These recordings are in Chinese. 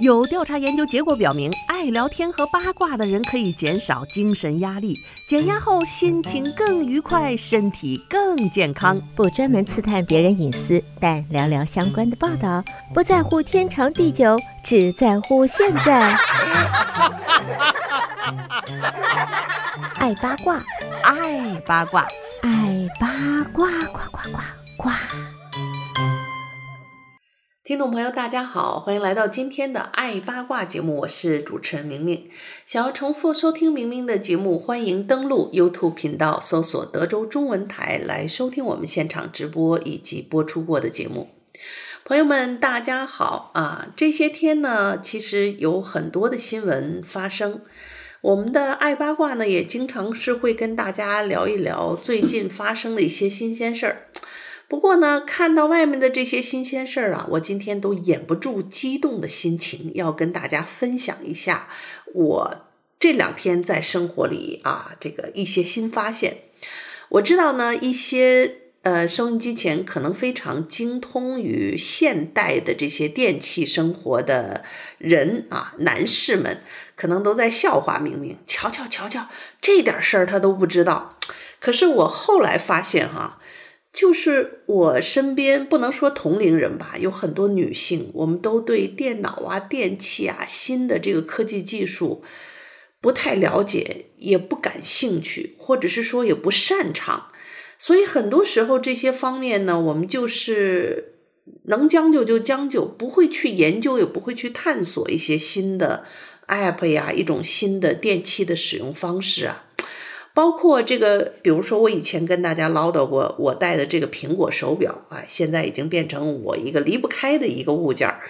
有调查研究结果表明，爱聊天和八卦的人可以减少精神压力，减压后心情更愉快，身体更健康。不专门刺探别人隐私，但聊聊相关的报道，不在乎天长地久，只在乎现在。爱八卦，爱八卦，爱八卦，呱呱呱呱。听众朋友，大家好，欢迎来到今天的爱八卦节目，我是主持人明明。想要重复收听明明的节目，欢迎登录 YouTube 频道，搜索德州中文台来收听我们现场直播以及播出过的节目。朋友们，大家好啊！这些天呢，其实有很多的新闻发生，我们的爱八卦呢，也经常是会跟大家聊一聊最近发生的一些新鲜事儿。不过呢，看到外面的这些新鲜事儿啊，我今天都掩不住激动的心情，要跟大家分享一下我这两天在生活里啊，这个一些新发现。我知道呢，一些呃收音机前可能非常精通于现代的这些电器生活的人啊，男士们可能都在笑话明明，瞧瞧瞧瞧，这点事儿他都不知道。可是我后来发现哈、就是我身边不能说同龄人吧，有很多女性，我们都对电脑啊、电器啊、新的这个科技技术不太了解，也不感兴趣，或者是说也不擅长。所以很多时候这些方面呢，我们就是能将就就将就，不会去研究，也不会去探索一些新的 app 呀，一种新的电器的使用方式啊。包括这个，比如说我以前跟大家唠叨过，我戴的这个苹果手表啊，现在已经变成我一个离不开的一个物件儿，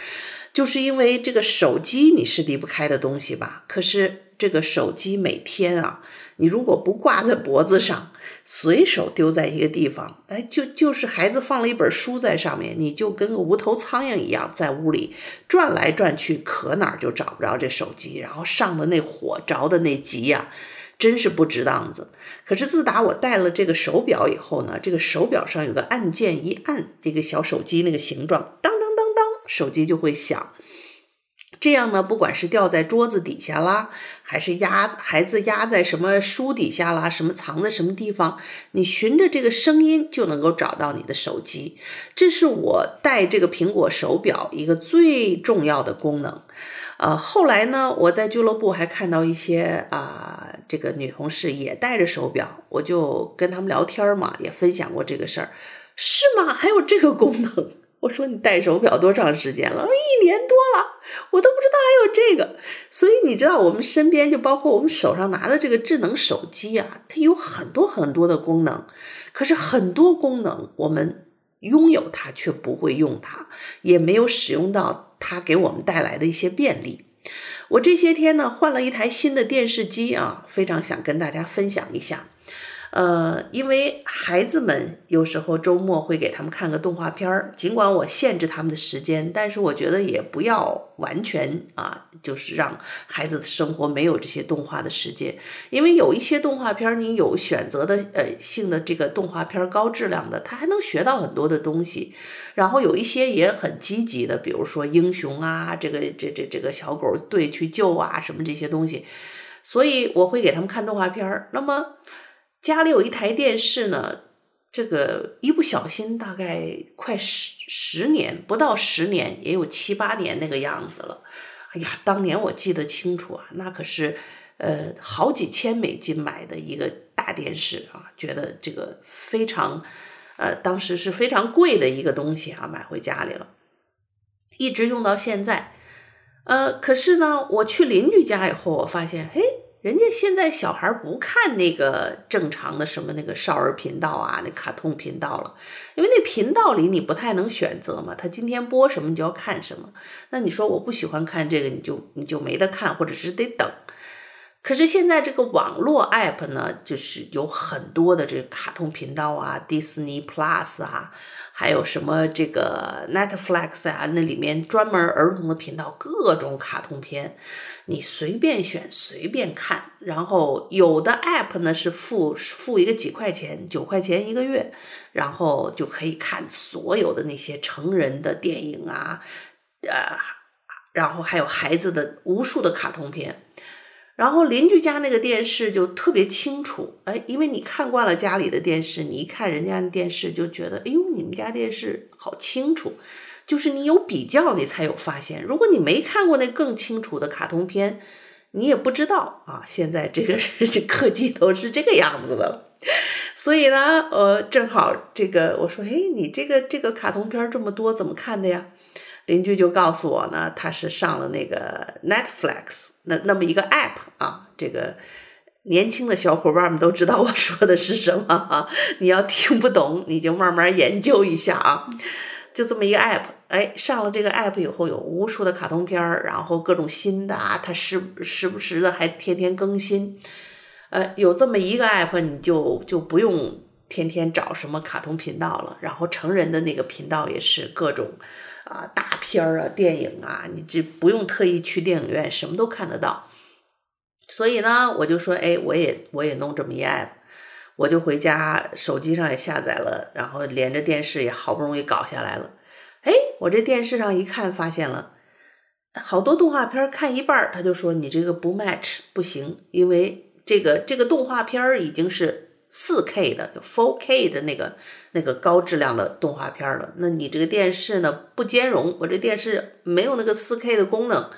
就是因为这个手机你是离不开的东西吧？可是这个手机每天啊，你如果不挂在脖子上，随手丢在一个地方，哎，就就是孩子放了一本书在上面，你就跟个无头苍蝇一样在屋里转来转去，可哪儿就找不着这手机，然后上的那火着的那急呀。真是不值当子。可是自打我戴了这个手表以后呢，这个手表上有个按键，一按这个小手机那个形状，当当当当，手机就会响。这样呢，不管是掉在桌子底下啦，还是压孩子压在什么书底下啦，什么藏在什么地方，你循着这个声音就能够找到你的手机。这是我戴这个苹果手表一个最重要的功能。呃，后来呢，我在俱乐部还看到一些啊、这个女同事也戴着手表，我就跟他们聊天嘛，也分享过这个事儿，是吗？还有这个功能？我说你戴手表多长时间了？一年多了，我都不知道还有这个。所以你知道，我们身边就包括我们手上拿的这个智能手机啊，它有很多很多的功能，可是很多功能我们拥有它却不会用它，也没有使用到。它给我们带来的一些便利。我这些天呢，换了一台新的电视机啊，非常想跟大家分享一下。呃，因为孩子们有时候周末会给他们看个动画片儿，尽管我限制他们的时间，但是我觉得也不要完全啊，就是让孩子的生活没有这些动画的时间。因为有一些动画片儿，你有选择的呃性的这个动画片儿，高质量的，他还能学到很多的东西。然后有一些也很积极的，比如说英雄啊，这个这这这个小狗队去救啊，什么这些东西。所以我会给他们看动画片儿。那么。家里有一台电视呢，这个一不小心大概快十十年，不到十年，也有七八年那个样子了。哎呀，当年我记得清楚啊，那可是呃好几千美金买的一个大电视啊，觉得这个非常呃当时是非常贵的一个东西啊，买回家里了，一直用到现在。呃，可是呢，我去邻居家以后，我发现，嘿。人家现在小孩不看那个正常的什么那个少儿频道啊，那卡通频道了，因为那频道里你不太能选择嘛，他今天播什么你就要看什么。那你说我不喜欢看这个，你就你就没得看，或者是得等。可是现在这个网络 app 呢，就是有很多的这个卡通频道啊，Disney Plus 啊。还有什么这个 Netflix 啊，那里面专门儿童的频道，各种卡通片，你随便选随便看。然后有的 App 呢是付付一个几块钱，九块钱一个月，然后就可以看所有的那些成人的电影啊，呃，然后还有孩子的无数的卡通片。然后邻居家那个电视就特别清楚，哎，因为你看惯了家里的电视，你一看人家的电视就觉得，哎呦，你们家电视好清楚，就是你有比较，你才有发现。如果你没看过那更清楚的卡通片，你也不知道啊。现在这个是科技都是这个样子的，所以呢，呃，正好这个我说，哎，你这个这个卡通片这么多，怎么看的呀？邻居就告诉我呢，他是上了那个 Netflix 那那么一个 app 啊，这个年轻的小伙伴们都知道我说的是什么啊。你要听不懂，你就慢慢研究一下啊。就这么一个 app，哎，上了这个 app 以后，有无数的卡通片儿，然后各种新的啊，它时时不时的还天天更新。呃，有这么一个 app，你就就不用天天找什么卡通频道了，然后成人的那个频道也是各种。啊，大片啊，电影啊，你这不用特意去电影院，什么都看得到。所以呢，我就说，哎，我也我也弄这么一 app，我就回家手机上也下载了，然后连着电视也好不容易搞下来了。哎，我这电视上一看，发现了好多动画片，看一半他就说你这个不 match 不行，因为这个这个动画片已经是。四 K 的，就 4K 的那个那个高质量的动画片了。那你这个电视呢，不兼容，我这电视没有那个四 K 的功能，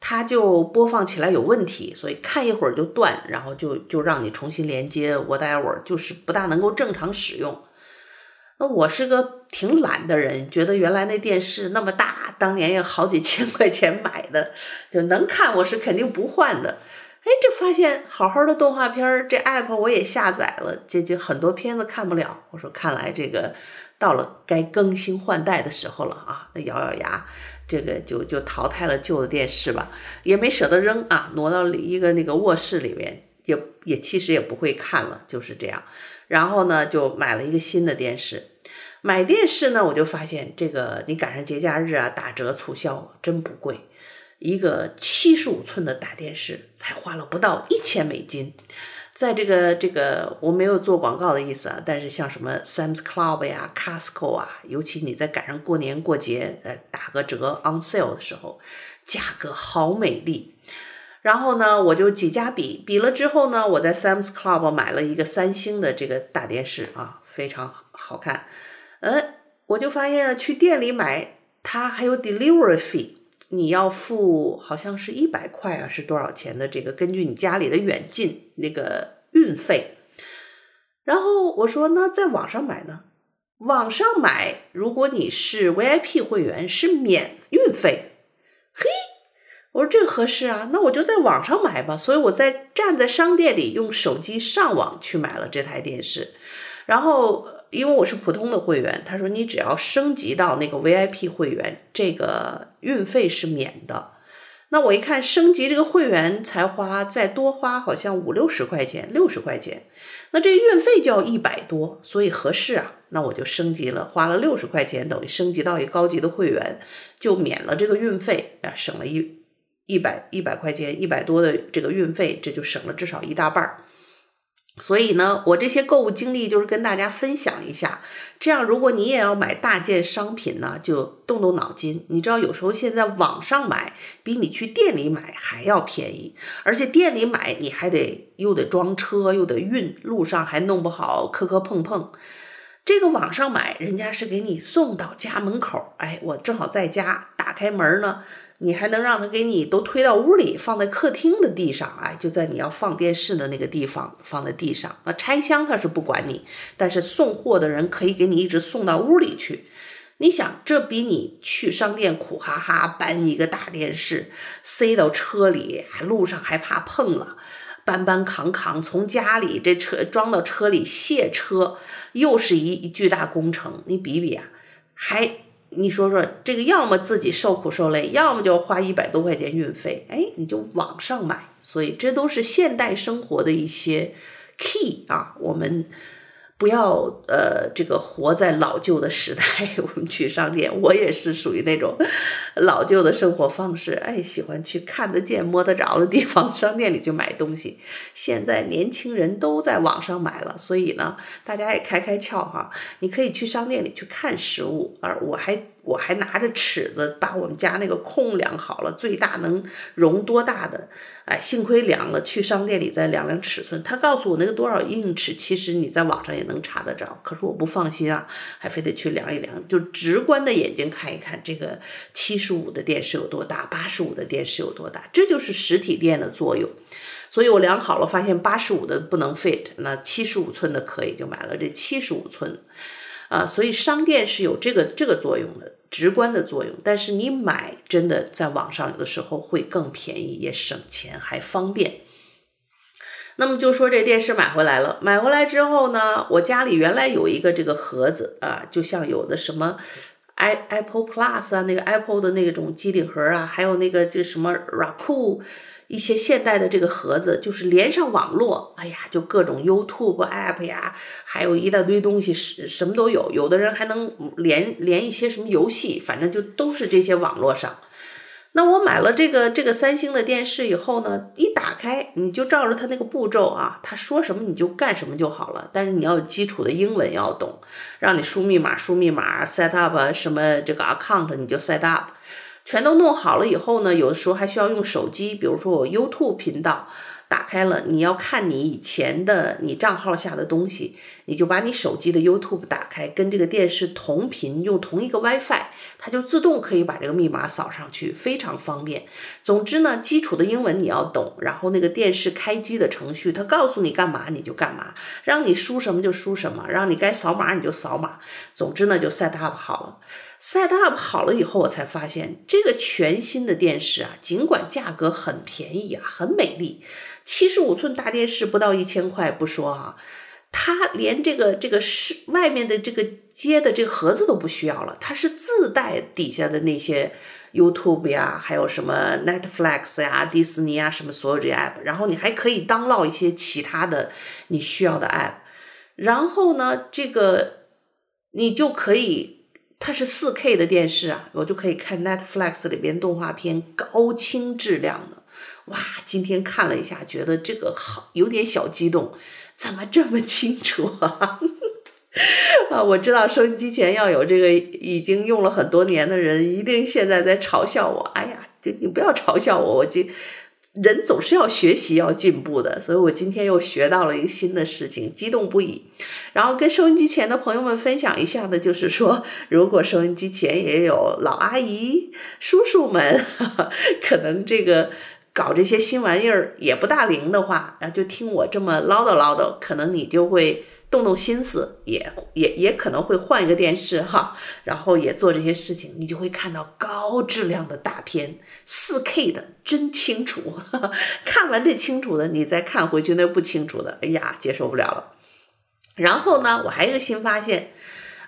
它就播放起来有问题，所以看一会儿就断，然后就就让你重新连接，whatever，就是不大能够正常使用。那我是个挺懒的人，觉得原来那电视那么大，当年也好几千块钱买的，就能看，我是肯定不换的。哎，这发现好好的动画片儿这 app 我也下载了，这就很多片子看不了。我说，看来这个到了该更新换代的时候了啊！那咬咬牙，这个就就淘汰了旧的电视吧，也没舍得扔啊，挪到了一个那个卧室里面，也也其实也不会看了，就是这样。然后呢，就买了一个新的电视。买电视呢，我就发现这个你赶上节假日啊，打折促销真不贵。一个七十五寸的大电视才花了不到一千美金，在这个这个我没有做广告的意思啊，但是像什么 Sam's Club 呀、Costco 啊，尤其你在赶上过年过节呃打个折 on sale 的时候，价格好美丽。然后呢，我就几家比比了之后呢，我在 Sam's Club 买了一个三星的这个大电视啊，非常好看。呃，我就发现去店里买它还有 delivery fee。你要付好像是一百块啊，是多少钱的？这个根据你家里的远近那个运费。然后我说，那在网上买呢？网上买，如果你是 VIP 会员，是免运费。嘿，我说这个合适啊，那我就在网上买吧。所以我在站在商店里用手机上网去买了这台电视，然后。因为我是普通的会员，他说你只要升级到那个 VIP 会员，这个运费是免的。那我一看升级这个会员才花再多花好像五六十块钱，六十块钱，那这运费就要一百多，所以合适啊。那我就升级了，花了六十块钱，等于升级到一高级的会员，就免了这个运费啊，省了一一百一百块钱，一百多的这个运费，这就省了至少一大半儿。所以呢，我这些购物经历就是跟大家分享一下。这样，如果你也要买大件商品呢，就动动脑筋。你知道，有时候现在网上买比你去店里买还要便宜，而且店里买你还得又得装车又得运，路上还弄不好磕磕碰碰。这个网上买，人家是给你送到家门口。哎，我正好在家，打开门呢。你还能让他给你都推到屋里，放在客厅的地上，哎，就在你要放电视的那个地方放在地上。那拆箱他是不管你，但是送货的人可以给你一直送到屋里去。你想，这比你去商店苦哈哈搬一个大电视塞到车里，还路上还怕碰了，搬搬扛扛从家里这车装到车里卸车，又是一一巨大工程。你比比啊，还。你说说这个，要么自己受苦受累，要么就花一百多块钱运费，哎，你就网上买。所以这都是现代生活的一些 key 啊，我们。不要呃，这个活在老旧的时代。我们去商店，我也是属于那种老旧的生活方式。哎，喜欢去看得见、摸得着的地方，商店里去买东西。现在年轻人都在网上买了，所以呢，大家也开开窍哈。你可以去商店里去看实物，而我还。我还拿着尺子把我们家那个空量好了，最大能容多大的？哎，幸亏量了，去商店里再量量尺寸。他告诉我那个多少英尺，其实你在网上也能查得着。可是我不放心啊，还非得去量一量，就直观的眼睛看一看这个七十五的电视有多大，八十五的电视有多大，这就是实体店的作用。所以我量好了，发现八十五的不能 fit，那七十五寸的可以，就买了这七十五寸。啊，所以商店是有这个这个作用的，直观的作用。但是你买真的在网上有的时候会更便宜，也省钱还方便。那么就说这电视买回来了，买回来之后呢，我家里原来有一个这个盒子啊，就像有的什么 i Apple Plus 啊，那个 Apple 的那种机顶盒啊，还有那个就什么 Roku。一些现代的这个盒子就是连上网络，哎呀，就各种 YouTube app 呀，还有一大堆东西，什什么都有。有的人还能连连一些什么游戏，反正就都是这些网络上。那我买了这个这个三星的电视以后呢，一打开你就照着它那个步骤啊，它说什么你就干什么就好了。但是你要有基础的英文要懂，让你输密码输密码，set up 什么这个 account 你就 set up。全都弄好了以后呢，有的时候还需要用手机，比如说我 YouTube 频道打开了，你要看你以前的你账号下的东西，你就把你手机的 YouTube 打开，跟这个电视同频，用同一个 WiFi，它就自动可以把这个密码扫上去，非常方便。总之呢，基础的英文你要懂，然后那个电视开机的程序，它告诉你干嘛你就干嘛，让你输什么就输什么，让你该扫码你就扫码。总之呢，就 set up 好了。Set up 好了以后，我才发现这个全新的电视啊，尽管价格很便宜啊，很美丽，七十五寸大电视不到一千块不说啊，它连这个这个是外面的这个接的这个盒子都不需要了，它是自带底下的那些 YouTube 呀，还有什么 Netflix 呀、迪士尼啊，什么所有这些 app，然后你还可以 download 一些其他的你需要的 app，然后呢，这个你就可以。它是 4K 的电视啊，我就可以看 Netflix 里边动画片，高清质量的。哇，今天看了一下，觉得这个好，有点小激动，怎么这么清楚啊？啊，我知道收音机前要有这个已经用了很多年的人，一定现在在嘲笑我。哎呀，就你不要嘲笑我，我就。人总是要学习、要进步的，所以我今天又学到了一个新的事情，激动不已。然后跟收音机前的朋友们分享一下的，就是说，如果收音机前也有老阿姨、叔叔们，可能这个搞这些新玩意儿也不大灵的话，然后就听我这么唠叨唠叨，可能你就会。动动心思，也也也可能会换一个电视哈，然后也做这些事情，你就会看到高质量的大片四 K 的真清楚。看完这清楚的，你再看回去那不清楚的，哎呀，接受不了了。然后呢，我还有一个新发现，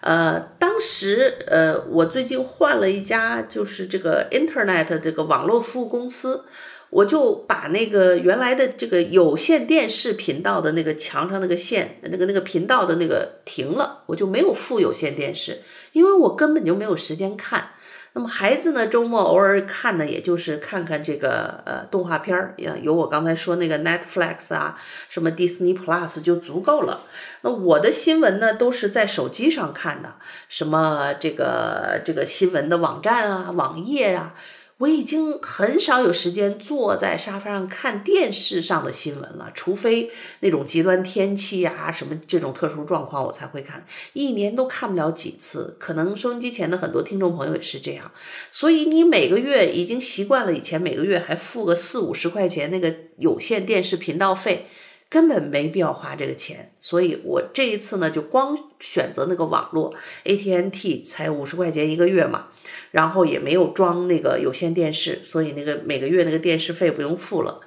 呃，当时呃，我最近换了一家，就是这个 Internet 这个网络服务公司。我就把那个原来的这个有线电视频道的那个墙上那个线，那个那个频道的那个停了，我就没有附有线电视，因为我根本就没有时间看。那么孩子呢，周末偶尔看呢，也就是看看这个呃动画片儿，有我刚才说那个 Netflix 啊，什么 Disney Plus 就足够了。那我的新闻呢，都是在手机上看的，什么这个这个新闻的网站啊，网页啊。我已经很少有时间坐在沙发上看电视上的新闻了，除非那种极端天气呀、什么这种特殊状况，我才会看。一年都看不了几次，可能收音机前的很多听众朋友也是这样。所以你每个月已经习惯了，以前每个月还付个四五十块钱那个有线电视频道费。根本没必要花这个钱，所以我这一次呢，就光选择那个网络，ATNT 才五十块钱一个月嘛，然后也没有装那个有线电视，所以那个每个月那个电视费不用付了，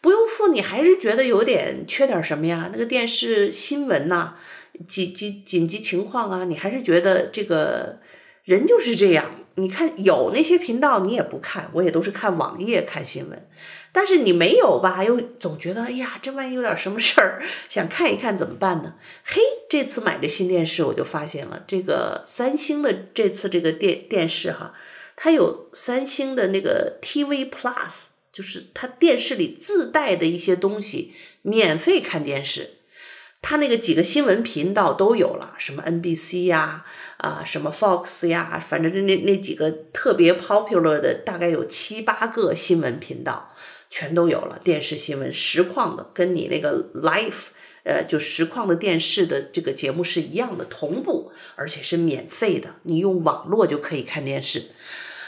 不用付，你还是觉得有点缺点什么呀？那个电视新闻呐、啊，紧急紧急情况啊，你还是觉得这个人就是这样。你看有那些频道你也不看，我也都是看网页看新闻。但是你没有吧？又总觉得哎呀，这万一有点什么事儿，想看一看怎么办呢？嘿，这次买这新电视，我就发现了这个三星的这次这个电电视哈，它有三星的那个 TV Plus，就是它电视里自带的一些东西，免费看电视。它那个几个新闻频道都有了，什么 NBC 呀，啊，什么 Fox 呀，反正那那几个特别 popular 的，大概有七八个新闻频道，全都有了。电视新闻实况的，跟你那个 live，呃，就实况的电视的这个节目是一样的，同步，而且是免费的，你用网络就可以看电视。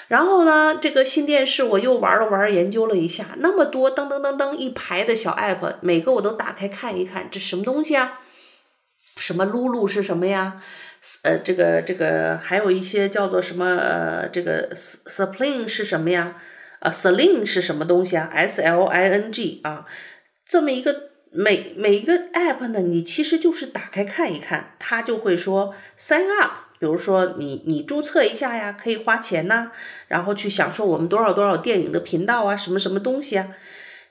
然后呢，这个新电视我又玩了玩，研究了一下，那么多噔噔噔噔一排的小 app，每个我都打开看一看，这什么东西啊？什么噜噜是什么呀？呃，这个这个还有一些叫做什么呃，这个 spling 是什么呀？啊，Sling 是什么东西啊？S L I N G 啊，这么一个每每一个 app 呢，你其实就是打开看一看，它就会说 sign up。比如说你你注册一下呀，可以花钱呐，然后去享受我们多少多少电影的频道啊，什么什么东西啊，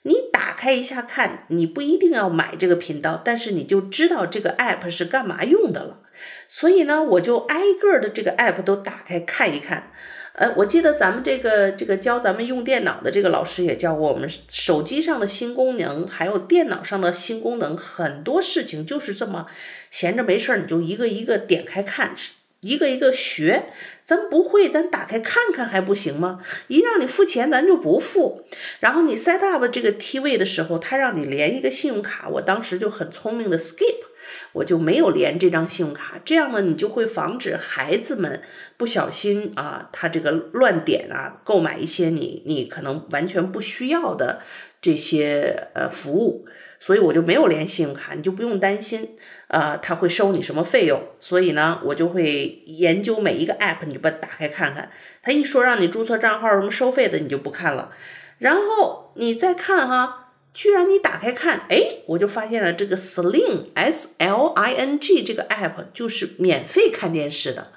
你打开一下看，你不一定要买这个频道，但是你就知道这个 app 是干嘛用的了。所以呢，我就挨个的这个 app 都打开看一看。呃，我记得咱们这个这个教咱们用电脑的这个老师也教过我们，手机上的新功能，还有电脑上的新功能，很多事情就是这么闲着没事儿，你就一个一个点开看。一个一个学，咱不会，咱打开看看还不行吗？一让你付钱，咱就不付。然后你 set up 这个 TV 的时候，他让你连一个信用卡，我当时就很聪明的 skip，我就没有连这张信用卡。这样呢，你就会防止孩子们不小心啊，他这个乱点啊，购买一些你你可能完全不需要的这些呃服务。所以我就没有连信用卡，你就不用担心，呃，他会收你什么费用。所以呢，我就会研究每一个 app，你就把它打开看看。他一说让你注册账号什么收费的，你就不看了。然后你再看哈，居然你打开看，哎，我就发现了这个 Sling S L I N G 这个 app 就是免费看电视的。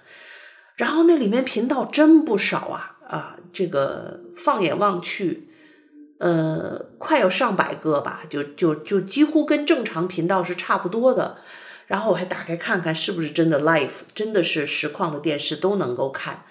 然后那里面频道真不少啊啊，这个放眼望去。呃，快要上百个吧，就就就几乎跟正常频道是差不多的。然后我还打开看看是不是真的 live，真的是实况的电视都能够看。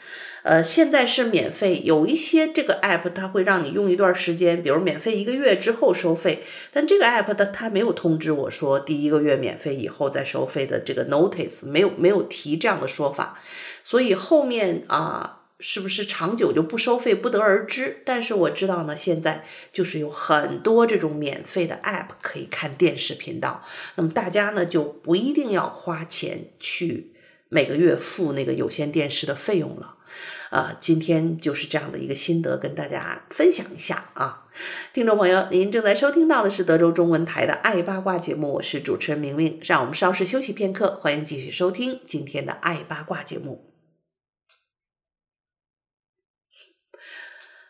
呃，现在是免费，有一些这个 app 它会让你用一段时间，比如免费一个月之后收费。但这个 app 它它没有通知我说第一个月免费以后再收费的这个 notice，没有没有提这样的说法，所以后面啊。是不是长久就不收费，不得而知。但是我知道呢，现在就是有很多这种免费的 app 可以看电视频道。那么大家呢就不一定要花钱去每个月付那个有线电视的费用了。呃，今天就是这样的一个心得跟大家分享一下啊，听众朋友，您正在收听到的是德州中文台的爱八卦节目，我是主持人明明。让我们稍事休息片刻，欢迎继续收听今天的爱八卦节目。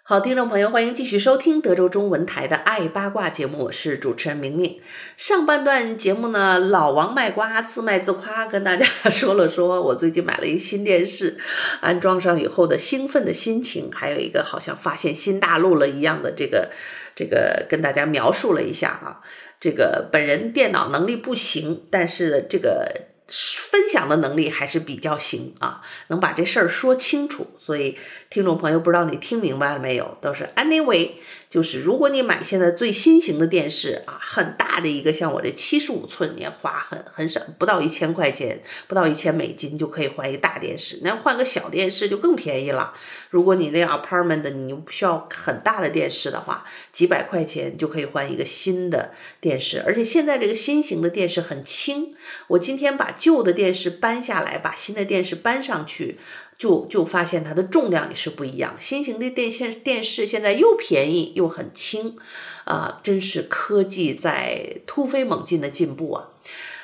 好，听众朋友，欢迎继续收听德州中文台的《爱八卦》节目，我是主持人明明。上半段节目呢，老王卖瓜，自卖自夸，跟大家 说了说我最近买了一新电视，安装上以后的兴奋的心情，还有一个好像发现新大陆了一样的这个这个，跟大家描述了一下啊。这个本人电脑能力不行，但是这个。分享的能力还是比较行啊，能把这事儿说清楚。所以听众朋友，不知道你听明白了没有？都是 anyway。就是如果你买现在最新型的电视啊，很大的一个，像我这七十五寸，你也花很很少，不到一千块钱，不到一千美金就可以换一个大电视。那换个小电视就更便宜了。如果你那 apartment 的，你又不需要很大的电视的话，几百块钱就可以换一个新的电视。而且现在这个新型的电视很轻，我今天把旧的电视搬下来，把新的电视搬上去。就就发现它的重量也是不一样，新型的电线电视现在又便宜又很轻，啊、真是科技在突飞猛进的进步啊！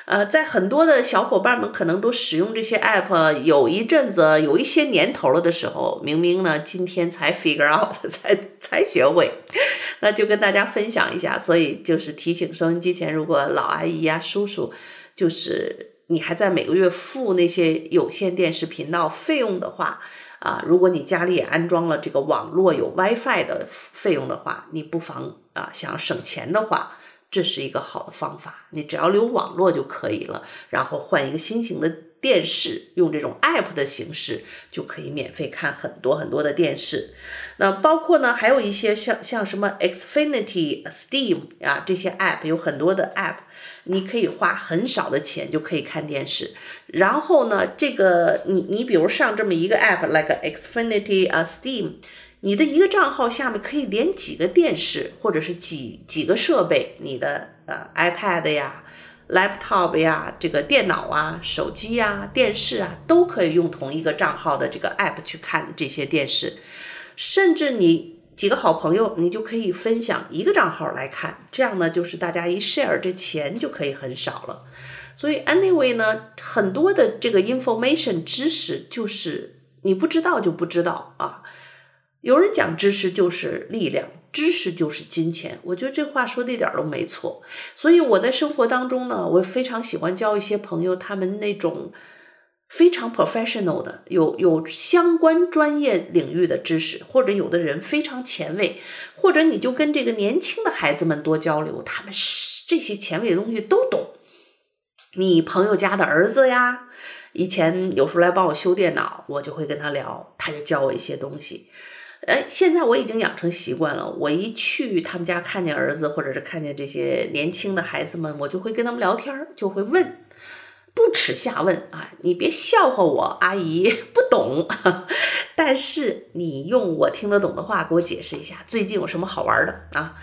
呃，在很多的小伙伴们可能都使用这些 app 有一阵子有一些年头了的时候，明明呢今天才 figure out 才才学会，那就跟大家分享一下，所以就是提醒收音机前如果老阿姨呀、叔叔就是。你还在每个月付那些有线电视频道费用的话，啊，如果你家里也安装了这个网络有 WiFi 的费用的话，你不妨啊想省钱的话，这是一个好的方法。你只要留网络就可以了，然后换一个新型的电视，用这种 app 的形式就可以免费看很多很多的电视。那包括呢，还有一些像像什么 Xfinity、Steam 啊这些 app，有很多的 app，你可以花很少的钱就可以看电视。然后呢，这个你你比如上这么一个 app，like Xfinity 啊 Steam。你的一个账号下面可以连几个电视，或者是几几个设备，你的呃 iPad 呀、laptop 呀、这个电脑啊、手机呀、电视啊，都可以用同一个账号的这个 app 去看这些电视。甚至你几个好朋友，你就可以分享一个账号来看，这样呢，就是大家一 share，这钱就可以很少了。所以 anyway 呢，很多的这个 information 知识就是你不知道就不知道啊。有人讲知识就是力量，知识就是金钱。我觉得这话说的一点都没错。所以我在生活当中呢，我非常喜欢交一些朋友，他们那种非常 professional 的，有有相关专业领域的知识，或者有的人非常前卫，或者你就跟这个年轻的孩子们多交流，他们这些前卫的东西都懂。你朋友家的儿子呀，以前有时候来帮我修电脑，我就会跟他聊，他就教我一些东西。哎，现在我已经养成习惯了。我一去他们家看见儿子，或者是看见这些年轻的孩子们，我就会跟他们聊天，就会问，不耻下问啊！你别笑话我，阿姨不懂，但是你用我听得懂的话给我解释一下，最近有什么好玩的啊？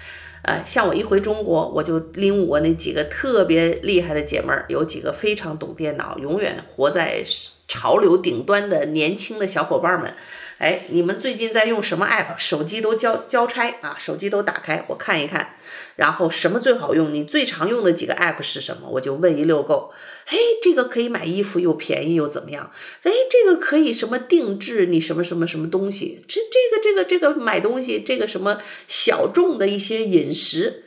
呃，像我一回中国，我就拎我那几个特别厉害的姐妹儿，有几个非常懂电脑，永远活在潮流顶端的年轻的小伙伴们。哎，你们最近在用什么 app？手机都交交差啊，手机都打开，我看一看。然后什么最好用？你最常用的几个 app 是什么？我就问一溜够。哎，这个可以买衣服又便宜又怎么样？哎，这个可以什么定制？你什么什么什么东西？这这个这个这个买东西，这个什么小众的一些饮食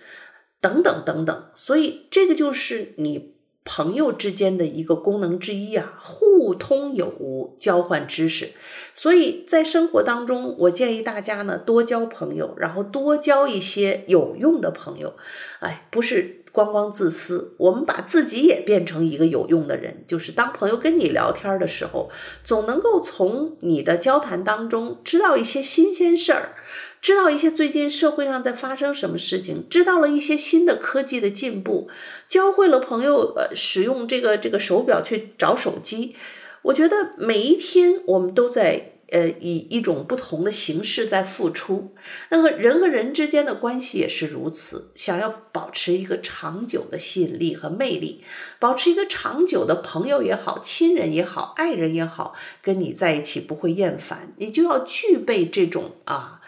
等等等等。所以这个就是你朋友之间的一个功能之一啊，互通有无，交换知识。所以在生活当中，我建议大家呢，多交朋友，然后多交一些有用的朋友。哎，不是光光自私，我们把自己也变成一个有用的人。就是当朋友跟你聊天的时候，总能够从你的交谈当中知道一些新鲜事儿，知道一些最近社会上在发生什么事情，知道了一些新的科技的进步，教会了朋友呃使用这个这个手表去找手机。我觉得每一天我们都在呃以一种不同的形式在付出，那么人和人之间的关系也是如此。想要保持一个长久的吸引力和魅力，保持一个长久的朋友也好，亲人也好，爱人也好，跟你在一起不会厌烦，你就要具备这种啊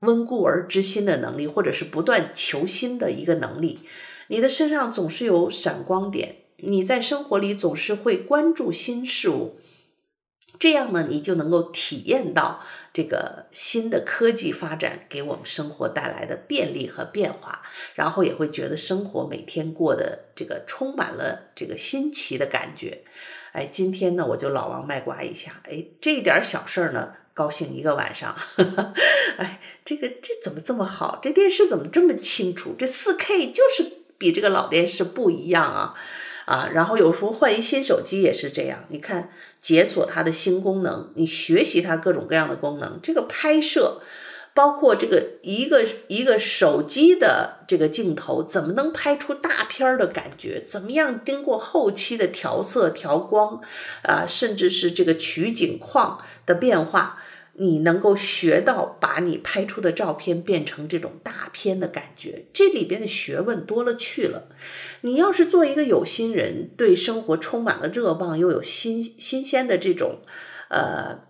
温故而知新的能力，或者是不断求新的一个能力。你的身上总是有闪光点。你在生活里总是会关注新事物，这样呢，你就能够体验到这个新的科技发展给我们生活带来的便利和变化，然后也会觉得生活每天过得这个充满了这个新奇的感觉。哎，今天呢，我就老王卖瓜一下，哎，这一点小事儿呢，高兴一个晚上。哎，这个这怎么这么好？这电视怎么这么清楚？这 4K 就是比这个老电视不一样啊！啊，然后有时候换一新手机也是这样。你看，解锁它的新功能，你学习它各种各样的功能。这个拍摄，包括这个一个一个手机的这个镜头，怎么能拍出大片儿的感觉？怎么样经过后期的调色、调光，啊，甚至是这个取景框的变化？你能够学到把你拍出的照片变成这种大片的感觉，这里边的学问多了去了。你要是做一个有心人，对生活充满了热望，又有新新鲜的这种，呃，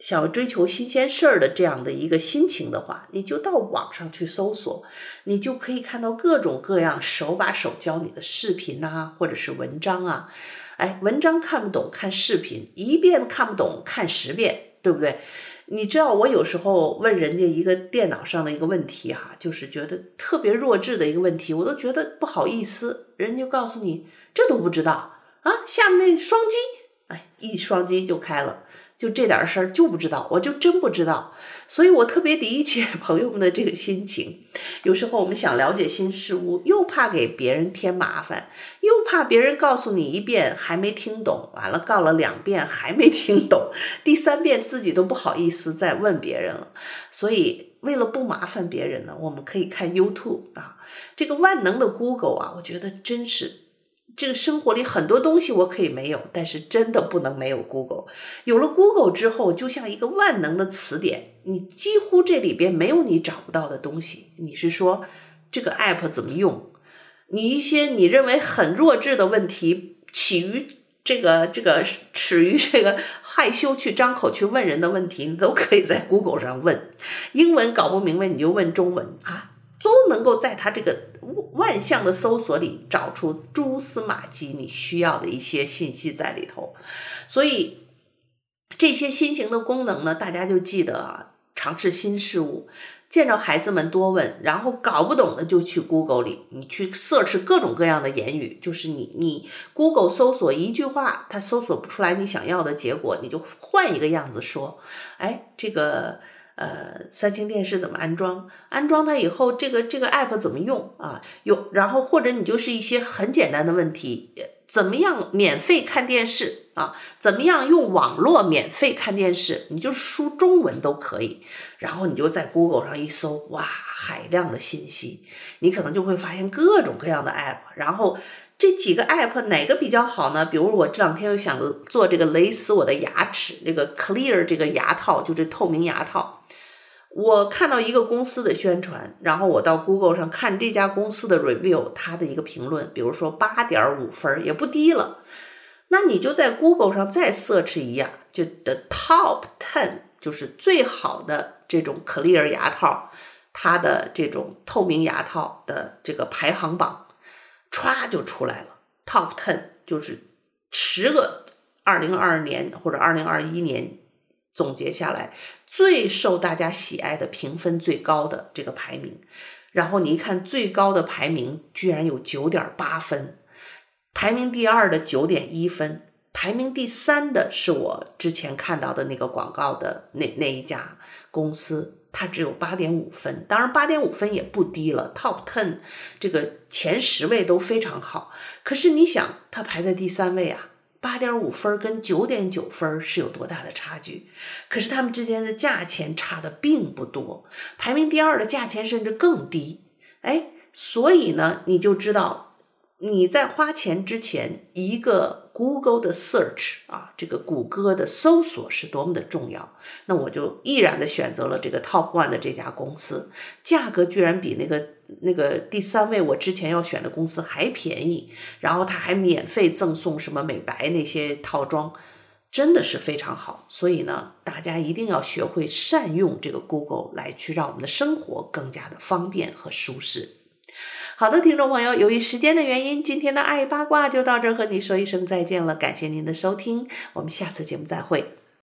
想要追求新鲜事儿的这样的一个心情的话，你就到网上去搜索，你就可以看到各种各样手把手教你的视频啊，或者是文章啊。哎，文章看不懂，看视频一遍看不懂，看十遍，对不对？你知道我有时候问人家一个电脑上的一个问题哈，就是觉得特别弱智的一个问题，我都觉得不好意思，人家就告诉你这都不知道。啊，下面那双击，哎，一双击就开了，就这点事儿就不知道，我就真不知道，所以我特别理解 朋友们的这个心情。有时候我们想了解新事物，又怕给别人添麻烦，又怕别人告诉你一遍还没听懂，完了告了两遍还没听懂，第三遍自己都不好意思再问别人了。所以为了不麻烦别人呢，我们可以看 YouTube 啊，这个万能的 Google 啊，我觉得真是。这个生活里很多东西我可以没有，但是真的不能没有 Google。有了 Google 之后，就像一个万能的词典，你几乎这里边没有你找不到的东西。你是说这个 app 怎么用？你一些你认为很弱智的问题，起于这个这个始于这个害羞去张口去问人的问题，你都可以在 Google 上问。英文搞不明白你就问中文啊。都能够在它这个万象的搜索里找出蛛丝马迹，你需要的一些信息在里头。所以这些新型的功能呢，大家就记得啊，尝试新事物，见着孩子们多问，然后搞不懂的就去 Google 里，你去 search 各种各样的言语，就是你你 Google 搜索一句话，它搜索不出来你想要的结果，你就换一个样子说，哎，这个。呃，三星电视怎么安装？安装它以后，这个这个 app 怎么用啊？有，然后或者你就是一些很简单的问题，怎么样免费看电视啊？怎么样用网络免费看电视？你就输中文都可以，然后你就在 Google 上一搜，哇，海量的信息，你可能就会发现各种各样的 app。然后这几个 app 哪个比较好呢？比如我这两天又想做这个勒死我的牙齿，这个 Clear 这个牙套，就是透明牙套。我看到一个公司的宣传，然后我到 Google 上看这家公司的 review，它的一个评论，比如说八点五分也不低了。那你就在 Google 上再 search 一下，就 the top ten 就是最好的这种 clear 牙套，它的这种透明牙套的这个排行榜，歘就出来了。top ten 就是十个二零二二年或者二零二一年总结下来。最受大家喜爱的评分最高的这个排名，然后你一看最高的排名居然有九点八分，排名第二的九点一分，排名第三的是我之前看到的那个广告的那那一家公司，它只有八点五分，当然八点五分也不低了，Top Ten 这个前十位都非常好，可是你想它排在第三位啊。八点五分跟九点九分是有多大的差距？可是他们之间的价钱差的并不多，排名第二的价钱甚至更低。哎，所以呢，你就知道你在花钱之前，一个 Google 的 search 啊，这个谷歌的搜索是多么的重要。那我就毅然的选择了这个 Top One 的这家公司，价格居然比那个。那个第三位我之前要选的公司还便宜，然后他还免费赠送什么美白那些套装，真的是非常好。所以呢，大家一定要学会善用这个 Google 来去让我们的生活更加的方便和舒适。好的，听众朋友，由于时间的原因，今天的爱八卦就到这儿，和你说一声再见了。感谢您的收听，我们下次节目再会。